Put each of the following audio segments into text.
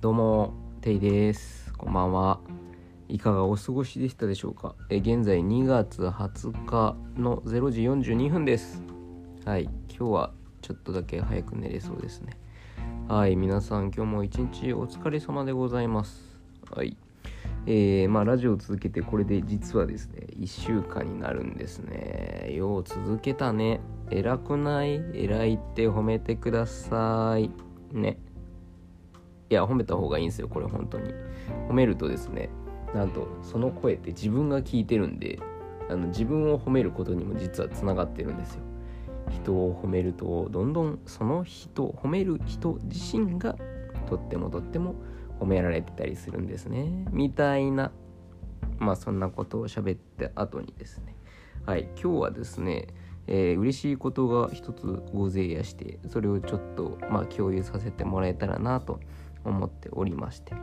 どうも、テイです。こんばんは。いかがお過ごしでしたでしょうか？え現在2月20日の0時42分です。はい、今日はちょっとだけ早く寝れそうですね。はい、皆さん今日も一日お疲れ様でございます。はい。えー、まあラジオを続けてこれで実はですね、1週間になるんですね。よう続けたね。偉くない？偉いって褒めてください。ね。いや、褒めた方がいいんですよ、これ本当に。褒めるとですね、なんとその声って自分が聞いてるんで、あの自分を褒めることにも実はつながってるんですよ。人を褒めると、どんどんその人、褒める人自身がとってもとっても褒められてたりするんですね。みたいな、まあそんなことを喋った後にですね、はい、今日はですね、えー、嬉しいことが一つ大勢やしてそれをちょっとまあ共有させてもらえたらなと思っておりまして。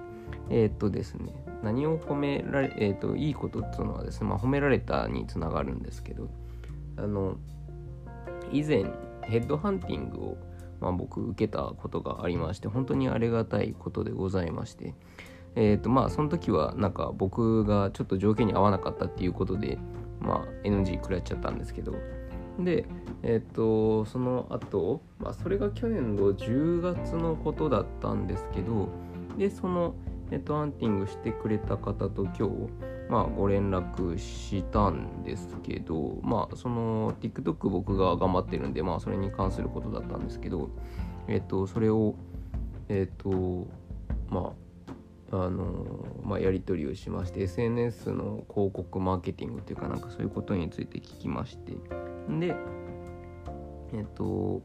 えー、っとですね何を褒められえー、っといいことっていうのはですねまあ褒められたにつながるんですけどあの以前ヘッドハンティングをまあ、僕受けたことがありまして本当にありがたいことでございましてえっ、とまあその時はなんか僕がちょっと条件に合わなかったっていうことでまあ NG 食らっちゃったんですけどでえっ、とその後、まあそれが去年の10月のことだったんですけどでそのヘッドハンティングしてくれた方と今日まあご連絡したんですけどまあその TikTok 僕が頑張ってるんでまあそれに関することだったんですけどえっ、とそれをえっ、とまああのまあ、やり取りをしまして SNS の広告マーケティングというかなんかそういうことについて聞きまして。でえっと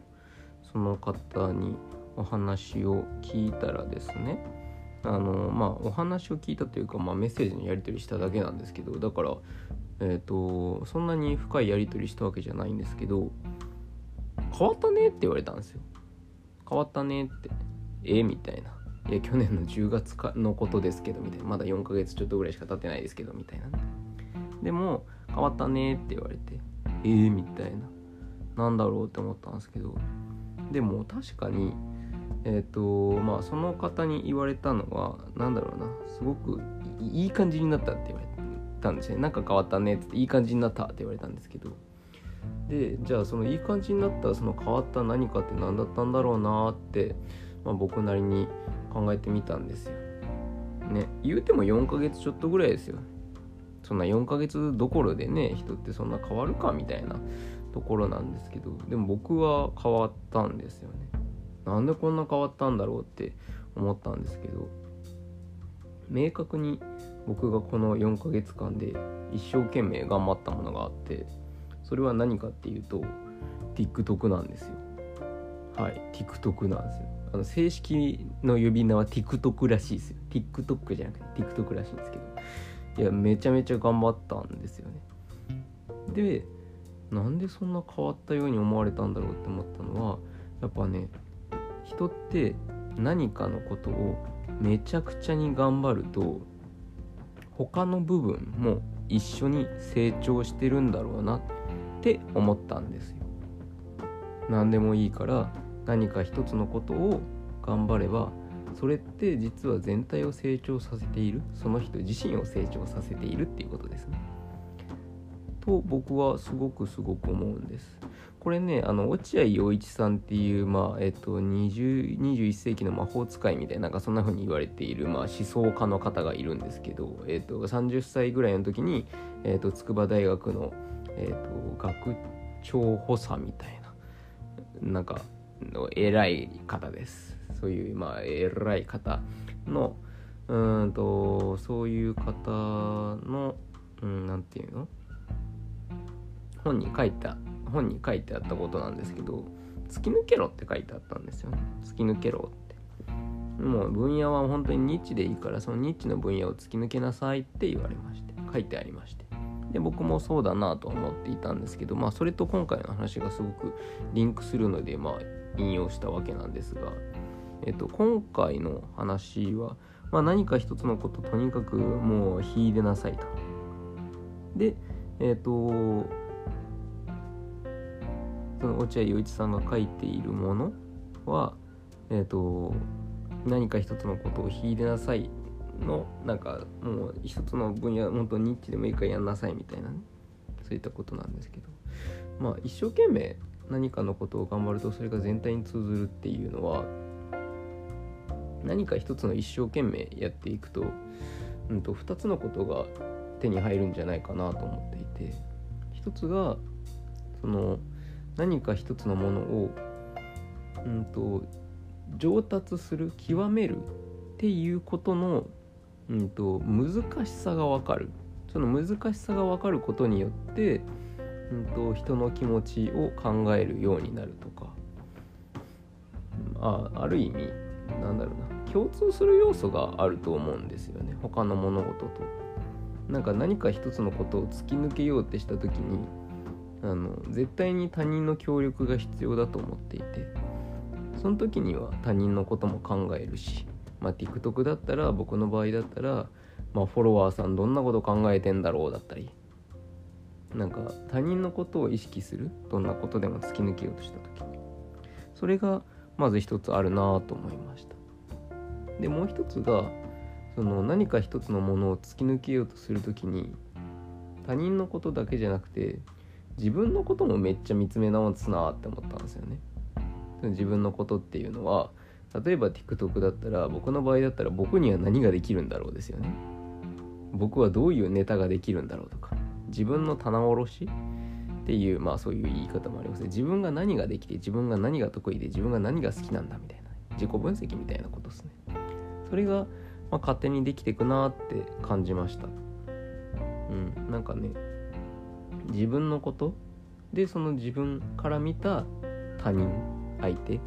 その方にお話を聞いたらですねあのまあお話を聞いたというか、まあ、メッセージのやり取りしただけなんですけどだからえっとそんなに深いやり取りしたわけじゃないんですけど変わったねって言われたんですよ。変わったねって。えみたいな。いや去年の10月かのことですけどみたいな。まだ4ヶ月ちょっとぐらいしか経ってないですけどみたいなでも変わったねって言われて。えー、みたいな。なんだろうって思ったんですけど。でも確かにえっ、ー、とまあその方に言われたのは何だろうな。すごくいい感じになったって言われたんですよなんか変わったねっていい感じになったって言われたんですけど。でじゃあそのいい感じになったその変わった何かって何だったんだろうなって、まあ、僕なりに考えてみたんですよ。ね。言うても4ヶ月ちょっとぐらいですよ。そんな4ヶ月どころでね人ってそんな変わるかみたいなところなんですけどでも僕は変わったんですよね。なんでこんな変わったんだろうって思ったんですけど明確に僕がこの4ヶ月間で一生懸命頑張ったものがあってそれは何かっていうと TikTok なんですよ。はい TikTok なんですよ。あの正式の呼び名は TikTok らしいですよ。TikTok じゃなくて TikTok らしいんですけど。いや、めちゃめちゃ頑張ったんですよね。で、なんでそんな変わったように思われたんだろうって思ったのは、やっぱね、人って何かのことをめちゃくちゃに頑張ると、他の部分も一緒に成長してるんだろうなって思ったんですよ。何でもいいから何か一つのことを頑張ればそれって実は全体を成長させているその人自身を成長させているっていうことですね。と僕はすごくすごく思うんです。これねあの落合陽一さんっていう、まあえっと、20 21世紀の魔法使いみたいななんかそんな風に言われている、まあ、思想家の方がいるんですけど、えっと、30歳ぐらいの時に、えっと、筑波大学の、えっと、学長補佐みたいななんかの偉い方です。そういうまあ偉い方のうんとそういう方のうんなんていうの？本に書いた本に書いてあったことなんですけど突き抜けろって書いてあったんですよね。突き抜けろって。もう分野は本当にニッチでいいからそのニッチの分野を突き抜けなさいって言われまして書いてありまして。で僕もそうだなと思っていたんですけどまあそれと今回の話がすごくリンクするのでまあ引用したわけなんですが、えっと、今回の話は、まあ、何か一つのこととにかくもう引いてなさいと。で、えっと、その落合陽一さんが書いているものは、えっと、何か一つのことを引いてなさいのなんかもう一つの分野本当ニッチでもいいからやんなさいみたいなねそういったことなんですけどまあ一生懸命何かのことを頑張るとそれが全体に通ずるっていうのは何か一つの一生懸命やっていくと,、うんと、2つのことが手に入るんじゃないかなと思っていて一つがその何か一つのものを、うんと、上達する極めるっていうことの、うんと、難しさが分かる。その難しさが分かることによって、うんと、人の気持ちを考えるようになるとか。あある意味なんだろうな。共通する要素があると思うんですよね。他の物事と。なんか何か一つのことを突き抜けようってした時にあの絶対に他人の協力が必要だと思っていてその時には他人のことも考えるし、まあ、TikTok だったら僕の場合だったら、まあ、フォロワーさんどんなこと考えてんだろうだったりなんか他人のことを意識するどんなことでも突き抜けようとした時にそれがまず一つあるなと思いました。でもう一つがその何か一つのものを突き抜けようとする時に他人のことだけじゃなくて自分のこともめっちゃ見つめ直すなって思ったんですよね。自分のことっていうのは例えば TikTok だったら僕の場合だったら僕には何ができるんだろうですよね。僕はどういうネタができるんだろうとか自分の棚卸し？っていうまあそういう言い方もありますね。自分が何ができて自分が何が得意で自分が何が好きなんだみたいな自己分析みたいなことですね。それが、まあ、勝手にできていくなって感じました。うんなんかね自分のこと？でその自分から見た他人相手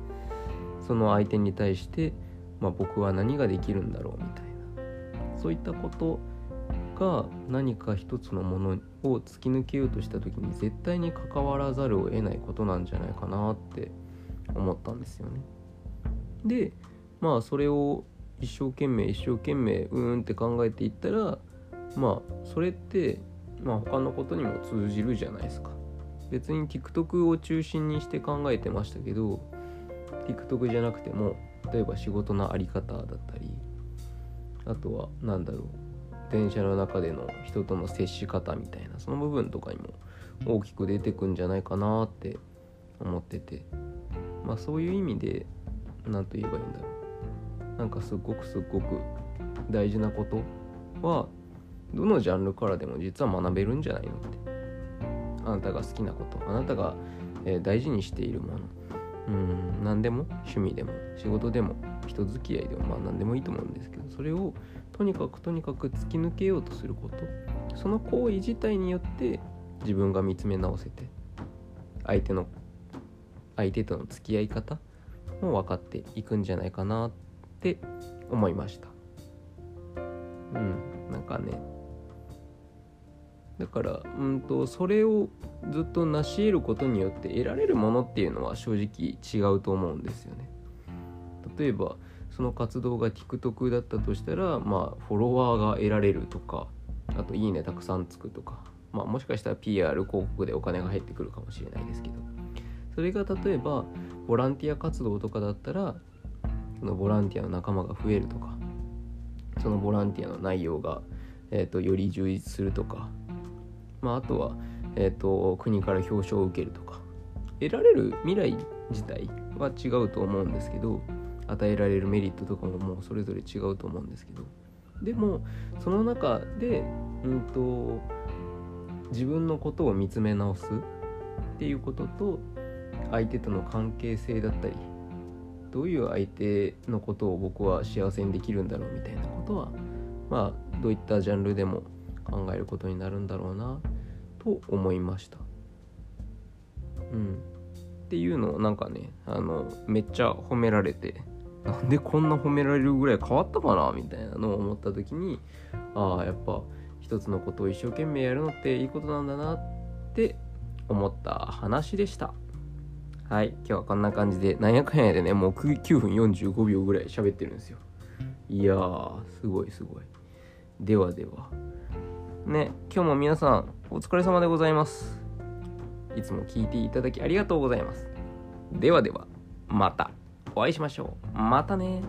その相手に対して、まあ、僕は何ができるんだろうみたいな。そういったことが何か一つのものを突き抜けようとした時に絶対に関わらざるを得ないことなんじゃないかなって思ったんですよね。でまあそれを一生懸命一生懸命うーんって考えていったらまあそれってまあ他のことにも通じるじゃないですか。別に TikTok を中心にして考えてましたけど TikTok じゃなくても例えば仕事の在り方だったりあとは何だろう電車の中での人との接し方みたいなその部分とかにも大きく出てくんじゃないかなって思ってて。まあそういう意味で何と言えばいいんだろう。なんかすっごくすっごく大事なことはどのジャンルからでも実は学べるんじゃないのって。あなたが好きなことあなたが、え、大事にしているもの。うん何でも趣味でも仕事でも人付き合いでもまあ何でもいいと思うんですけどそれをとにかくとにかく突き抜けようとすること。その行為自体によって自分が見つめ直せて相手の相手との付き合い方も分かっていくんじゃないかなって思いました。うんなんかね。だからうんとそれをずっと成し得ることによって得られるものっていうのは正直違うと思うんですよね。例えばその活動が TikTok だったとしたら、まあ、フォロワーが得られるとかあといいねたくさんつくとか、まあ、もしかしたら PR 広告でお金が入ってくるかもしれないですけど。それが例えばボランティア活動とかだったらそのボランティアの仲間が増えるとかそのボランティアの内容が、えーと、より充実するとか、まあ、あとは、えーと国から表彰を受けるとか。得られる未来自体は違うと思うんですけど与えられるメリットとかももうそれぞれ違うと思うんですけどでもその中で、うんと、自分のことを見つめ直すっていうことと相手との関係性だったりどういう相手のことを僕は幸せにできるんだろうみたいなことはまあどういったジャンルでも考えることになるんだろうなと思いました。うん、っていうのをなんかねあのめっちゃ褒められてなんでこんな褒められるぐらい変わったかなみたいなのを思った時にああやっぱ一つのことを一生懸命やるのっていいことなんだなって思った話でした。はい今日はこんな感じでなんやかんやでねもう9分45秒ぐらい喋ってるんですよ。いやーすごいすごい。ではでは。ね今日も皆さんお疲れ様でございます。いつも聞いていただきありがとうございます。ではではまた。お会いしましょう。またね。